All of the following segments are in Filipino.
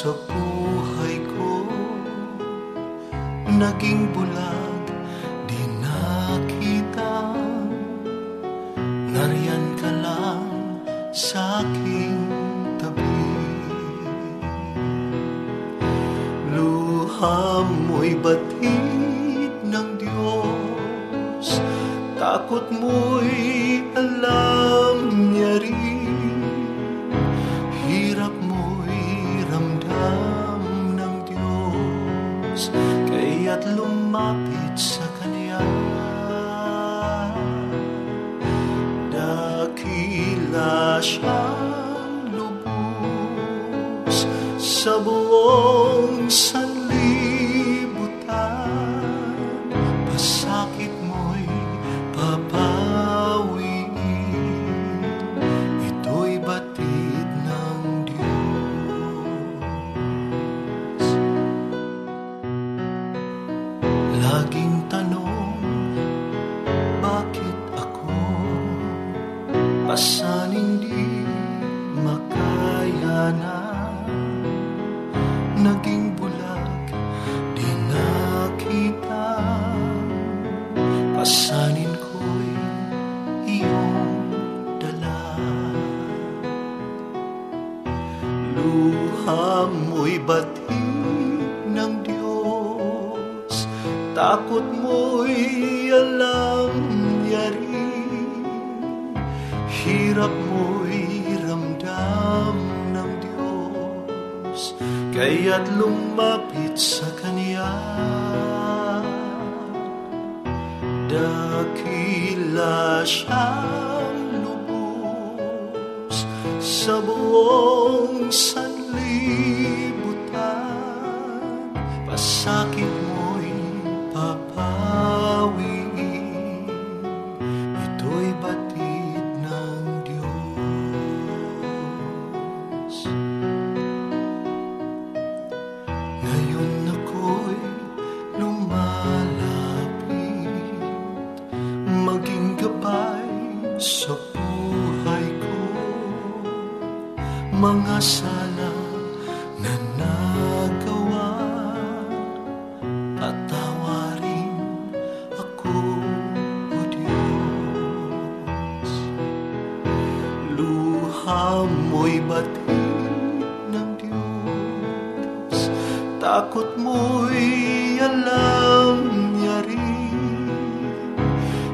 Sa buhay ko. Naging bulag, di nakita. Nariyan ka lang sa aking tabi. Luha mo'y batid ng Diyos. Takot mo'y alam Laging tanong, bakit ako? Pasan hindi makaya na Naging bulag, di nakita Pasanin ko'y iyong dala Luha mo'y batid Takot mo'y alam niya rin. Hirap mo'y ramdam ng Diyos Kaya't lumapit sa Kanya Dakila siyang lubos Sa buong sanlibutan. Pasakit mo'y 啊。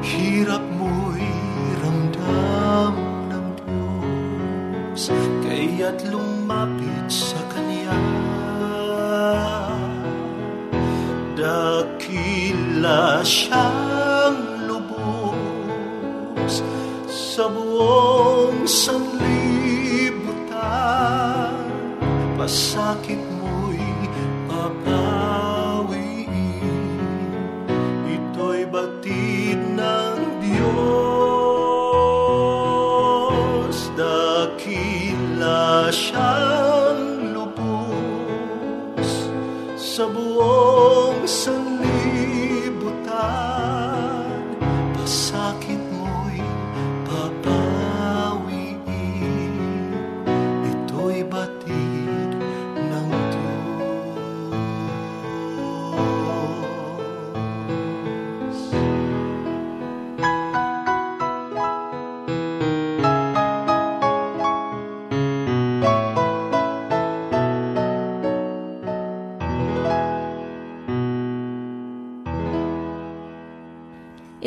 Hirap mo'y ramdam ng Diyos Kaya't lumapit sa Kanya. Dakila siyang lubos Sa buong sanlibutan. Pasakit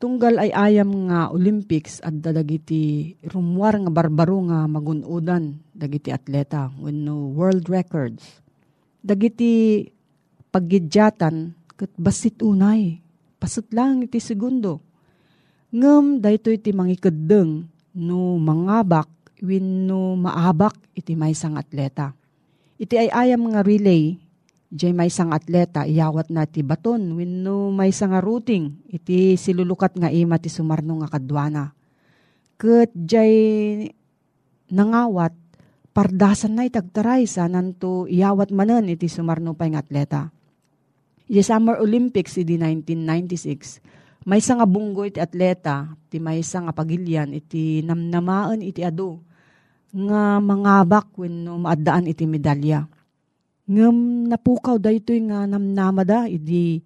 Tunggal ay ayam nga Olympics at dadagiti rumwar nga barbaro nga magunudan dagiti atleta wenno world records. Dagiti paggidyatan ket basit unay pasut lang iti segundo. Ngem daytoy iti mangikeddeng no mangabak wenno maabak iti maysang atleta. Iti ay ayam nga relay Diyay may sang atleta, iyawat na ti baton, wenno may sang nga routing, iti silulukat nga ima ti sumarno nga kadwana. Kat diyay nangawat, pardasan na itagtaray sa nanto iyawat manen iti sumarno pay nga atleta. Iti Summer Olympics iti 1996, may nga bunggo iti atleta, ti may nga pagilyan, iti namnamaan iti ado, nga mangabak wenno maadaan iti medalya ngem napukaw daytoy nga namnamada idi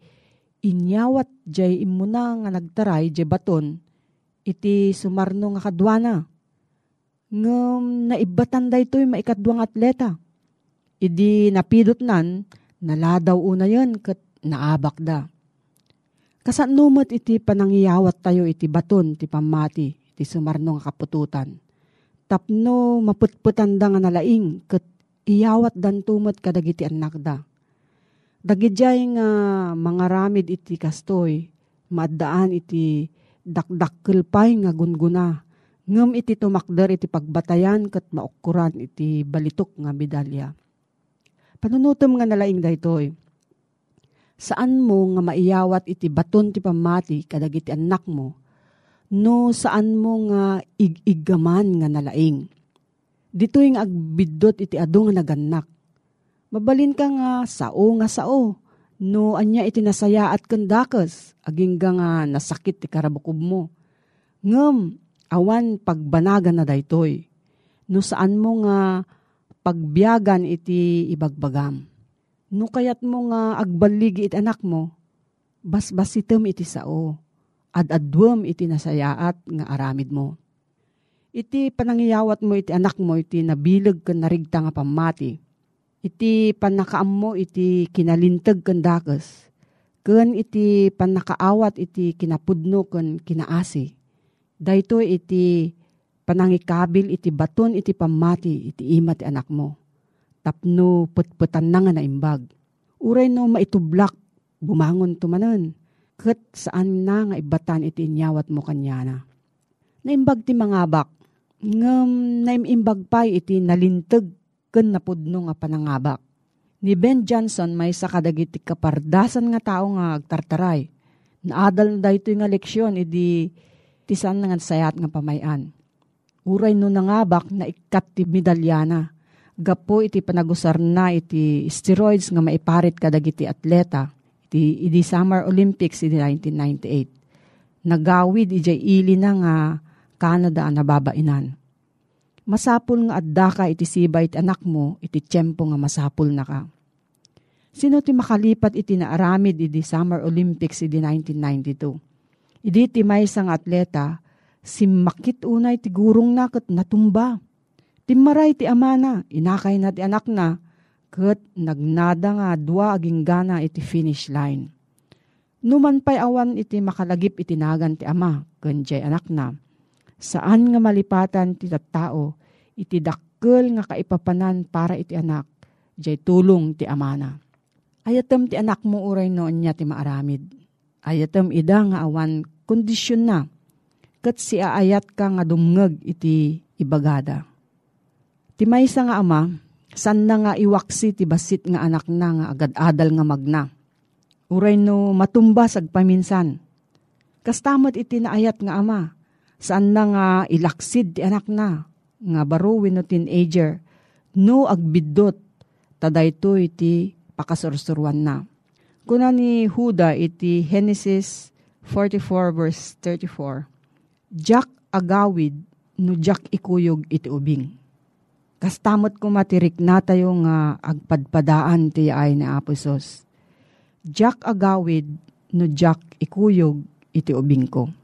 inyawat jay imuna nga nagtaray jay baton iti sumarno nga kadwana. Ngem naibatan daytoy maikadwang atleta. Idi napidot nan naladaw una yon ket naabak da. Kasanumot iti panangyawat tayo iti baton ti pamati iti sumarno nga kapututan. Tapno maputputan da nga nalaing ket iyawat dan tumot kadagiti anak da. Dagidjay nga mga ramid iti kastoy, maadaan iti dakdakkel pay nga gunguna. Ngem iti tumakder iti pagbatayan kat maukuran iti balitok nga medalya. Panunutom nga nalaing daytoy. Saan mo nga maiyawat iti baton ti pamati kadagiti anak mo, no saan mo nga ig-igaman nga nalaing dito yung agbidot iti ado nga naganak. Mabalin ka nga sao nga sao. No anya iti nasaya at kandakas, aging nga nasakit ti karabukob mo. Ngem, awan pagbanagan na daytoy. No saan mo nga pagbiyagan iti ibagbagam. No kayat mo nga agbaligi iti anak mo, basbasitem iti sao. Ad-adwem iti nasayaat nga aramid mo iti panangyawat mo iti anak mo iti nabilag ken narigta nga pamati. Iti panakaam mo iti kinalintag ken dakes. Ken iti panakaawat iti kinapudno ken kinaasi. Dayto iti panangikabil iti baton iti pamati iti ima ti anak mo. Tapno putputan na nga naimbag. Uray no maitublak bumangon tumanan. Kat saan na nga ibatan iti inyawat mo kanyana. Naimbag ti mga bak, ngam naimimbag pa iti nalintag ken napudno nga panangabak. Ni Ben Johnson may sa kadagiti kapardasan nga tao nga agtartaray. Naadal na dahito nga leksyon, idi tisan nga sayat nga pamayan. Uray no nangabak na ikat ti medalyana. Gapo iti panagusar na iti steroids nga maiparit kadagiti atleta. Iti, iti Summer Olympics iti 1998. Nagawid ijay ili na nga Canada nababainan. Masapul nga adda ka iti sibay iti anak mo, iti tiyempo nga masapul na ka. Sino ti makalipat iti naaramid iti Summer Olympics iti 1992? Idi ti may sang atleta, si makit unay ti gurong na kat natumba. Timaray ti amana, inakay na ti anak na, kat nagnada nga dua aging gana iti finish line. Numan pa'y awan iti makalagip itinagan ti ama, kanjay anak na saan nga malipatan ti tao, iti dakkel nga kaipapanan para iti anak, jay tulong ti amana. Ayatem ti anak mo uray noon niya ti maaramid. Ayatem ida nga awan kondisyon na. Kat si aayat ka nga dumngeg iti ibagada. Ti maysa nga ama, san na nga iwaksi ti basit nga anak na nga agad-adal nga magna. Uray no matumbas agpaminsan. Kastamot iti naayat nga ama, saan na nga ilaksid ti anak na, nga baro no teenager, no agbidot, taday to iti pakasursuruan na. Kuna ni Huda iti Genesis 44 verse 34, Jack agawid no Jack ikuyog iti ubing. Kastamot ko matirik na tayo nga agpadpadaan ti ay na aposos. Jack agawid no Jack ikuyog iti ubing ko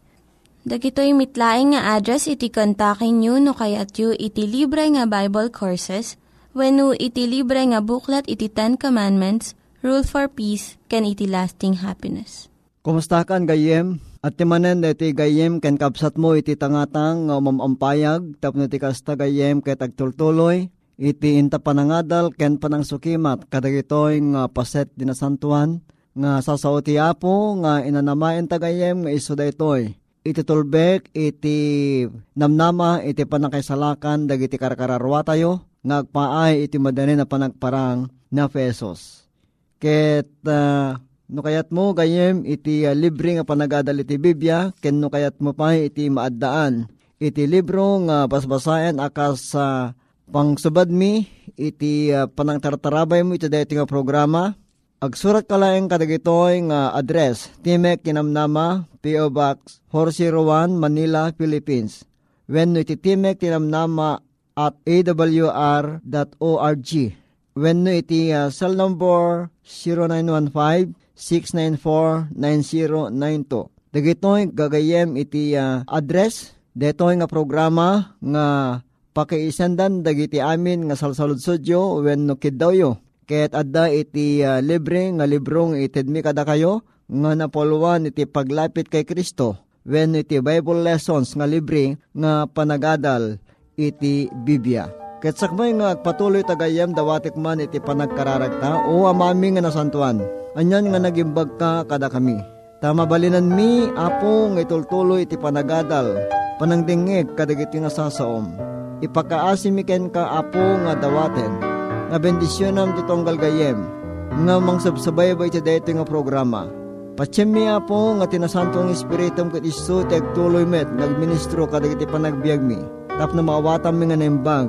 Dagitoy mitlaing nga address iti kontakin nyo no kayat yu iti libre nga Bible Courses when no iti libre nga buklat iti Ten Commandments, Rule for Peace, can iti lasting happiness. Kumusta kan gayem? At timanen iti gayem ken kapsat mo iti tangatang nga umampayag tapno iti kasta gayem ket agtultuloy iti inta panangadal ken panangsukimat kadagitoy nga paset dinasantuan nga sasaw ti apo nga inanamaen tagayem nga iso daytoy iti tulbek iti namnama iti panakaisalakan dagiti karkararwa tayo ngagpaay iti madani na panagparang na pesos. Ket uh, no kayat mo gayem iti uh, libre nga panagadal iti Biblia ken no kayat mo pa iti maaddaan iti libro nga basbasayan akas sa uh, pangsubad mi iti uh, panangtartarabay mo iti dayto nga programa Agsurat ka lang kadagitoy nga address, Timek Tinamnama, P.O. Box 401, Manila, Philippines. When iti Timek Tinamnama at awr.org. When iti uh, cell number 0915-694-9092. Dagitoy gagayem iti uh, address, detoy nga programa nga pakiisandan dagiti amin nga salsalud sudyo when no kidawyo Ket adda iti uh, libre nga librong itidmi kada kayo nga napolwan iti paglapit kay Kristo when iti Bible lessons nga libre nga panagadal iti Biblia. Ket sakmay nga patuloy tagayam dawatik man iti panagkararagta o amami nga nasantuan. Anyan nga nagimbag ka kada kami. Tamabalinan mi apo nga itultuloy iti panagadal panangdingig kadagiti nga sasaom. Ipakaasimiken ka apo nga dawaten nga bendisyonam ti tonggal gayem, nga mangsabsabay ba iti dayto nga programa. Patsemi po nga tinasantong espiritum kat iso ti agtuloy met nagministro kadag iti panagbiag mi. Tap na maawatam mi nga naimbag,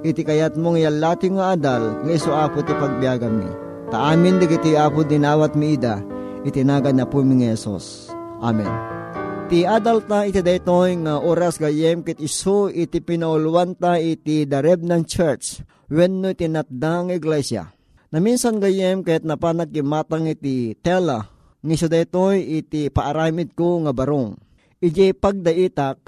iti kayat mong yalati nga adal nga iso apo ti pagbiagam mi. Taamin dagiti apo dinawat miida, itinagan na po mi Yesus. Amen. Ti adult na iti daytoy nga oras gayem kit iso iti pinauluan ta iti the Remnant Church wenno tinatdang iglesia. Naminsan gayem kahit napanak matang iti tela iso daytoy iti paaramid ko nga barong. Ije pagdaitak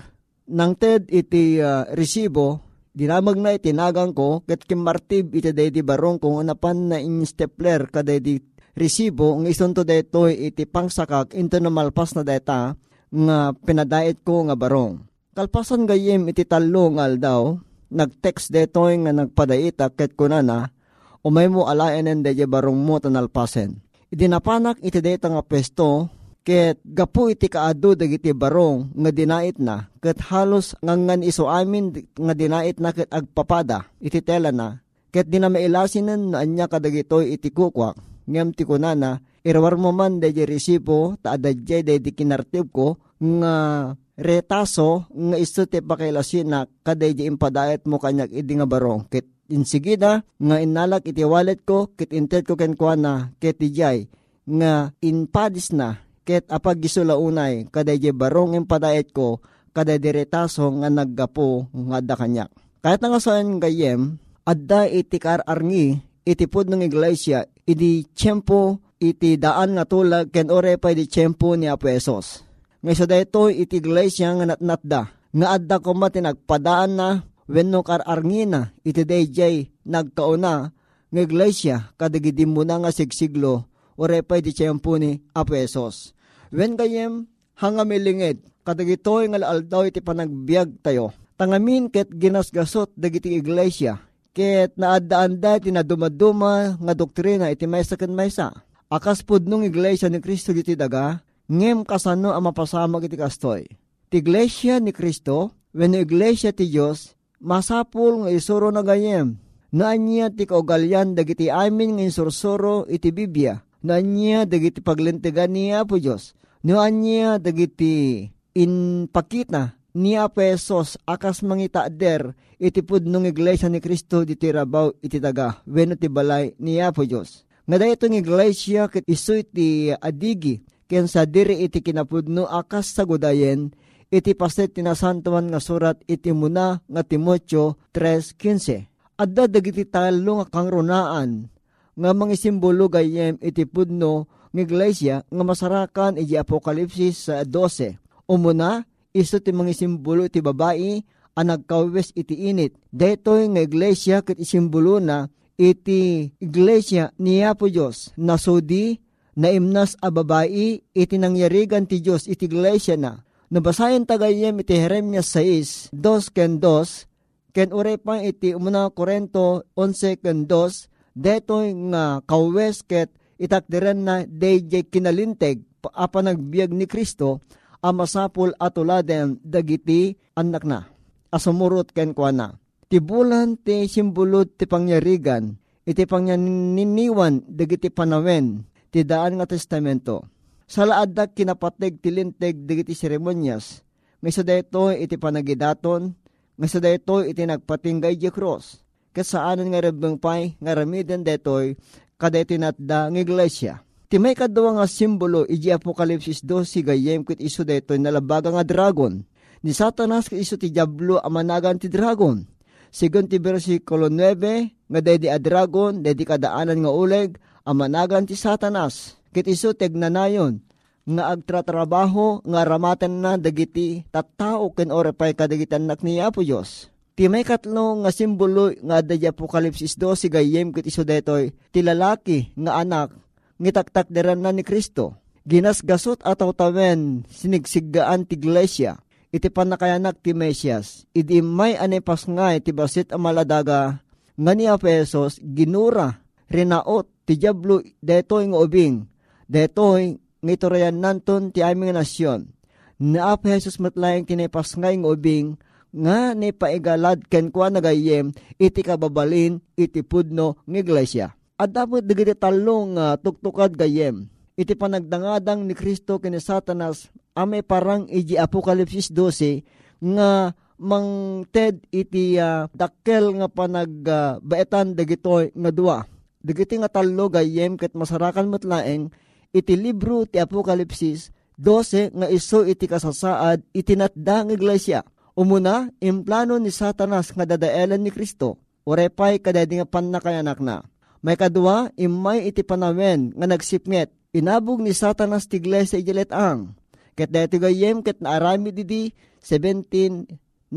nang ted iti uh, resibo dinamag na itinagang ko ket kimartib iti day di barong kung anapan na in stepler kaday di resibo ng isunto daytoy iti pangsakak into na malpas na data nga pinadait ko nga barong. Kalpasan gayem iti talo nga aldaw, nag-text detoy nga nagpadaita ket kunana, umay mo alayanen deje barong mo tanalpasen. Idinapanak iti deta nga pesto, ket gapu iti kaado dagiti barong nga dinait na, ket halos ngangan iso amin nga dinait na ket agpapada, iti tela na, ket di na mailasinan na anya kadagitoy iti kukwak, ngem ti kunana, irawar mo man deje resibo, ta adadjay deje kinartib ko, nga retaso nga iso ti pakailasin na kaday di impadayat mo kanyak idi nga barong. Kit insigida nga inalak iti wallet ko, kit intet ko ken na kit ijay nga inpadis na ket apag gisula unay kaday di barong impadayat ko kaday di retaso nga naggapo nga da kanyak. Kahit nga saan gayem, adda iti kararngi iti pud ng iglesia, iti tiyempo iti daan nga tulag ken ore pa iti tiyempo ni Apesos nga sa dayto iti iglesia nga natnatda. Nga adda ko mati nagpadaan na wenno kararngina iti dayjay nagkauna nga iglesia kadagidi mo na nga sigsiglo o repay di tiyempo ni Apesos. Wen kayem hangamilingid kadagitoy nga aldaw iti panagbiag tayo. Tangamin ket ginasgasot dagiti iglesia ket naadaan da iti nadumaduma nga doktrina iti maysa ken maysa. Akas pud nung iglesia ni Kristo iti daga ngem kasano ang mapasamag iti kastoy. Ti iglesia ni Kristo, when iglesia ti Diyos, masapul nga isuro na gayem. Naanya ti kaugalyan dagiti amin nga insursuro iti Biblia. Naanya dagiti paglintigan niya po Diyos. Naanya dagiti inpakita ni Apesos akas mangitaader iti pudnong iglesia ni Kristo diti rabaw iti taga wenno ti balay niya po Diyos. Nga da itong iglesia ket isu iti adigi ken sa diri iti kinapudno akas sa gudayen, iti paset tinasantuan nga surat iti muna nga Timotyo 3.15. Adda dagiti talo nga kangrunaan, nga mga simbolo gayem iti pudno ng iglesia nga masarakan iti Apokalipsis sa 12. Umuna, iso ti mga simbolo iti babae, ang nagkawes iti init. Detoy nga iglesia ket isimbolo na iti iglesia niya po Diyos na sudi na imnas a babae iti nangyarigan ti Diyos iti iglesia na. Nabasayan tagayem iti Jeremias 6, 2 ken 2, ken ure pa iti umuna Korento 11 ken 2, detoy nga kawes ket itakdiren na DJ kinalinteg apa nagbiag ni Kristo a masapul atuladen dagiti anak na. Asumurot ken kuana. Tibulan ti simbulod ti pangyarigan, iti pangyaniwan dagiti panawen, ti daan nga testamento. Sa laaddak kinapateg tilinteg digiti seremonyas, may sa dayto iti panagidaton, may sa dayto iti nagpatinggay di cross. Kasaanan nga rebeng pay, nga ramiden detoy, kada iti natda ng iglesia. Ti may kadwa nga simbolo iji Apokalipsis 12 gayem kit iso detoy nalabaga nga dragon. Ni Satanas kit iso ti Diablo amanagan ti dragon. Sigun ti versikulo 9, nga dedi a dragon, dedi kadaanan nga uleg, amanagan ti satanas. Kit iso tegnanayon, nga agtratrabaho nga ramatan na dagiti tattao ken orepay kadagiti anak ni Apo Dios. Ti may katlo nga simbolo nga adda di Apokalipsis 12 gayem kit iso detoy ti lalaki nga anak ngitaktak deran na ni Kristo. Ginasgasot ataw tawen sinigsiggaan ti iglesia iti panakayanak ti Mesias. Idi may anepas nga ti basit amaladaga nga ni Apesos ginura rinaot ti Diablo detoy nga ubing. Detoy nga iturayan nanton ti aming nasyon. Na apa Jesus matlayang tinipas nga nga ubing nga ni paigalad ken kwa nagayem iti kababalin iti pudno ng iglesia. At dapat digiti talong uh, tuktukad gayem. Iti panagdangadang ni Kristo kini Satanas ame parang iji Apokalipsis 12 nga mang ted iti uh, dakkel nga panagbaetan uh, dagitoy nga dua Dagiti nga talo gayem ket masarakan metlaeng iti libro ti Apokalipsis 12 nga iso iti kasasaad itinatda ng iglesia. Umuna, implano ni Satanas nga dadaelan ni Kristo. Urepay kadadi nga panakayanak na. May kadua, imay iti panawen nga nagsipnget. Inabog ni Satanas ti iglesia ijalet ang. Ket dati gayem ket naarami didi 1798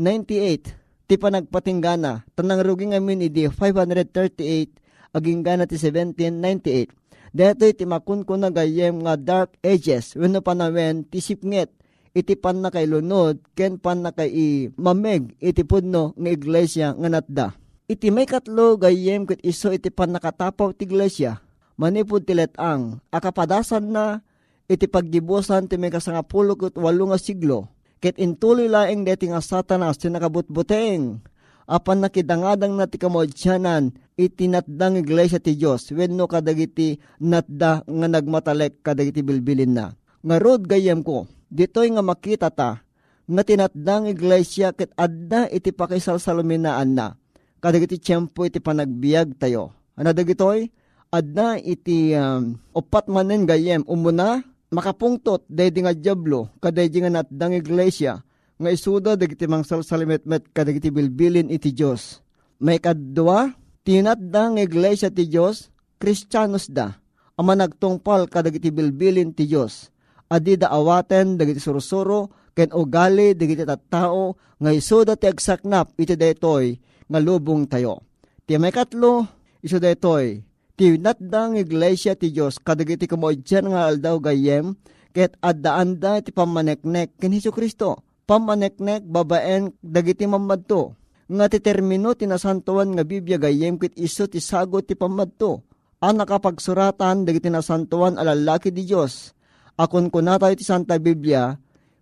ti panagpatinggana. Tanang ruging amin idi 538 aging gana ti 1798 Deto'y timakun ko na gayem nga dark ages, wenno panawen tisipnget, iti pan na kay lunod, ken pan na kay mameg, iti pudno nga iglesia nga natda. Iti may katlo gayem ket iso iti pan nakatapaw ti iglesia, manipod ti letang, akapadasan na, iti pagdibusan ti may kasangapulo ket walo nga siglo, ket intuloy laeng deti nga satanas ti nakabutbuteng, apan nakidangadang na ti kamodyanan iti natdang iglesia ti Diyos wenno kadagiti natda nga nagmatalek kadagiti bilbilin na. Nga rod gayem ko, ditoy nga makita ta nga tinatdang iglesia ket adda iti pakisalsaluminaan na kadagiti tiyempo iti panagbiag tayo. Ano dagitoy? Adda iti um, upat manen gayem umuna makapungtot daydi nga diablo kadaydi nga natdang iglesia nga isuda dagiti mangsal salimetmet kadagiti bilbilin iti Dios. May kadwa, tinatda nga iglesia ti Dios, Kristiyanos da, ama nagtungpal kadagiti bilbilin ti Dios. Adi da awaten dagiti sursuro, ken ugali dagiti tattao, nga isuda ti agsaknap iti daytoy nga lubong tayo. Ti may katlo, iso daytoy, ti natda nga iglesia ti Dios kadagiti kamoidyan nga aldaw gayem, ket addaan da ti pamaneknek ken Hesus Kristo pamaneknek babaen dagiti mamadto. Nga ti termino tinasantuan nga Biblia gayem kit iso ti sagot ti pamadto. Ang nakapagsuratan dagiti nasantuan alalaki di Diyos. Akon kunatay ti Santa Biblia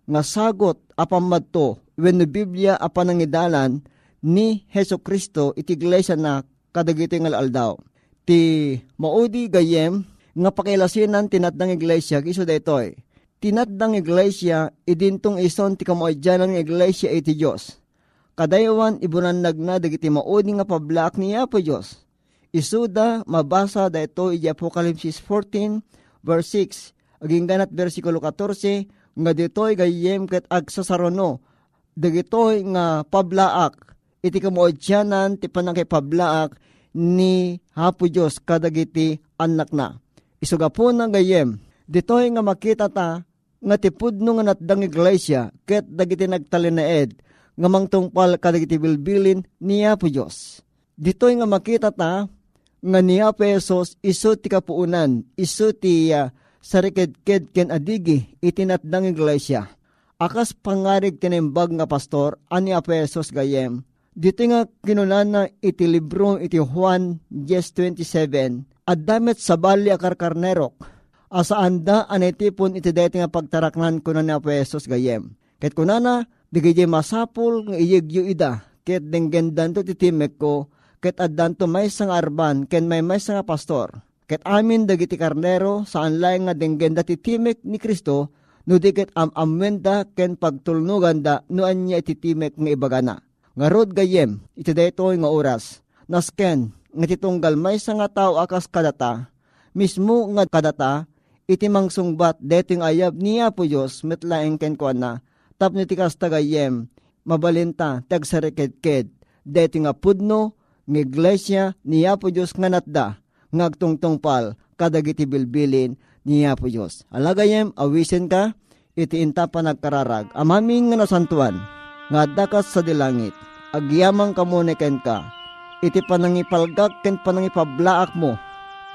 nga sagot apamadto when the Biblia apanangidalan ni Heso Kristo iti iglesia na kadagiti nga aldaw. Ti maudi gayem nga pakilasinan tinatdang iglesia iso daytoy tinatdang iglesia idintong ison ti kamoadyan ng iglesia iti Diyos. Kadayawan ibunanag na dagiti maudi nga pablak niya po Diyos. Isuda mabasa da ito iti Apocalypse 14 verse 6 aging ganat versikulo 14 nga ditoy gayem ket agsasarono dagitoy nga pablaak iti kamoadyanan ti panakipablaak ni Hapo Diyos kadagiti anak na. Isuga po ng gayem Ditoy nga makita ta nga tipudno nga natdang iglesia ket dagiti nagtalinaed nga mangtungpal kadagiti bilbilin niya po Diyos. Ditoy nga makita ta nga niya pesos iso ti kapuunan, iso ti uh, sariked-ked ken adigi itinatdang iglesia. Akas pangarig tinimbag nga pastor ani pesos gayem. Dito nga kinunan na iti libro iti Juan 10.27 at damit sa bali akarkarnerok asaan da anetipon iti deti nga pagtaraknan ko na ni Apesos gayem. Ket kunana, digay masapul nga iyegyo ida, ket denggen danto titimek ko, ket addanto may sang arban, ken may may sang pastor. Ket amin dagiti karnero, saan laeng nga denggen dati timek ni Kristo, no di ket am amwenda ken pagtulnugan da no anya ititimek nga ibagana. Nga rod gayem, iti daytoy nga oras, nasken, nga titunggal may nga tao akas kadata, mismo nga kadata, iti mangsungbat deting ayab niya po Diyos metlaeng ken ko na. Tapno ti kas tagayem mabalinta tagsariked-ked deti nga pudno ng iglesia niya po Diyos nga natda. Ngagtungtungpal kadagiti bilbilin niya po Diyos. Alagayem awisen ka iti inta pa nagkararag. Amaming nga nasantuan nga dakas sa dilangit agyamang kamuniken ka iti panangipalgak ken panangipablaak mo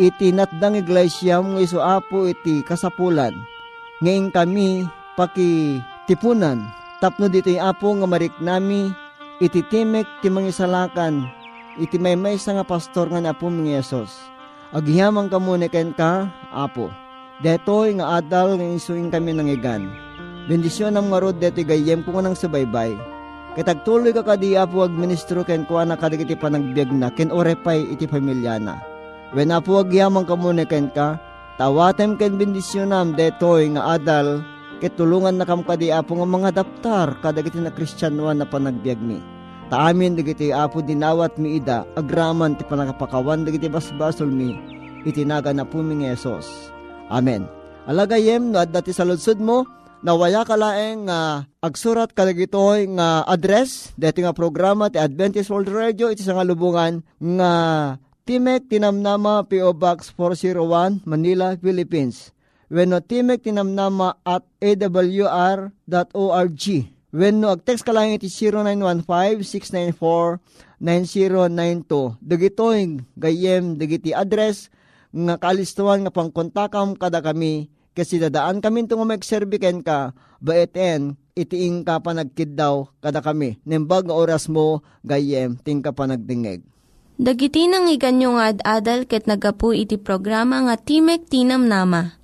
iti natdang iglesia mga iso apo iti kasapulan. Ngayon kami paki tipunan. Tapno dito apo nga marik nami iti timek ti mangisalakan iti may may nga pastor nga na po mga Yesus. Aghiyamang kamuna ken ka, apo. Detoy nga adal nga isuing kami ng igan. Bendisyon ang marod deti gayem ko nang subaybay. Kitagtuloy ka kadi apo ag ministro ken kuha na kadagiti panagbiag na ken orepay iti pamilya na When apuag yamang kamuniken ka, tawatem ken bendisyonam detoy nga adal, ket tulungan na kam kadi apo nga mga daptar kadagiti na kristyanuan na panagbiag mi. Taamin dagiti apo dinawat mi ida agraman ti panakapakawan dagiti basbasol mi itinaga na puming Yesus. Amen. Alagayem no adda ti saludsud mo nawaya ka laeng nga uh, agsurat ka dagitoy nga address deti nga programa ti Adventist World Radio iti nga lubungan nga Timek Tinamnama PO Box 401 Manila, Philippines. Wenno Timek Tinamnama at awr.org When no, ag-text ka lang iti 0915-694-9092. Dagitoy gayem, dagiti address, nga kalistuhan nga pangkontakam kada kami, kasi dadaan kami itong umegserbiken ka, baeten, itiing ka pa nagkiddaw kada kami. Nembag nga oras mo, gayem, ting ka pa nagdingeg. Dagiti nang iganyo nga ad-adal ket nagapu iti programa nga Timek Tinam Nama.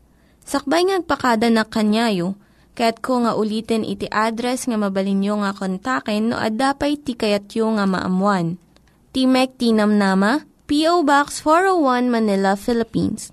Sakbay ngagpakada na kanyayo, Kaya't ko nga ulitin iti address nga mabalinyo nga kontaken no ad-dapay tikayatyo nga maamuan. Timek Tinam Nama, P.O. Box 401 Manila, Philippines.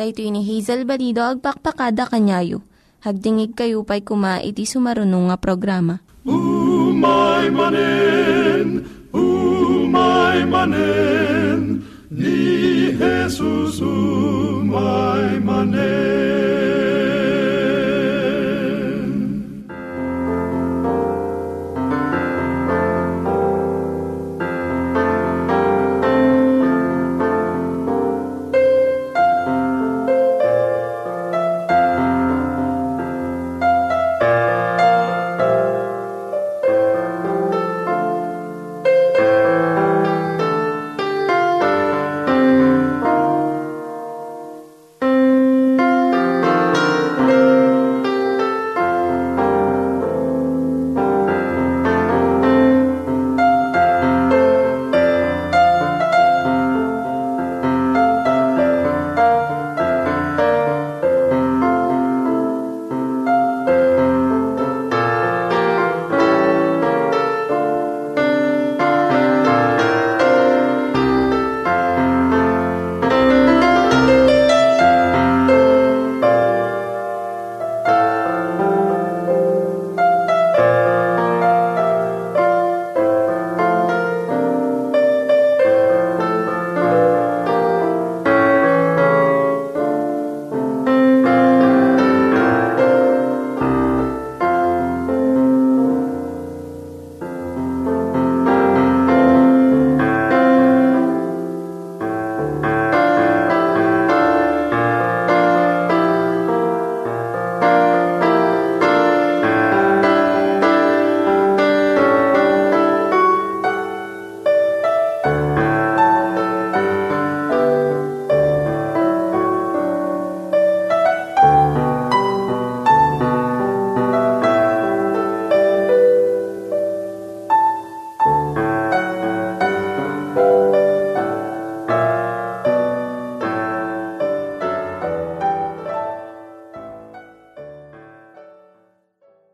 Dahito ni Hazel Balido, agpakpakada kanyayo. Hagdingig kayo pa'y kuma iti sumarunong nga programa. Umay manen, umay manen, ni Jesus umay manen.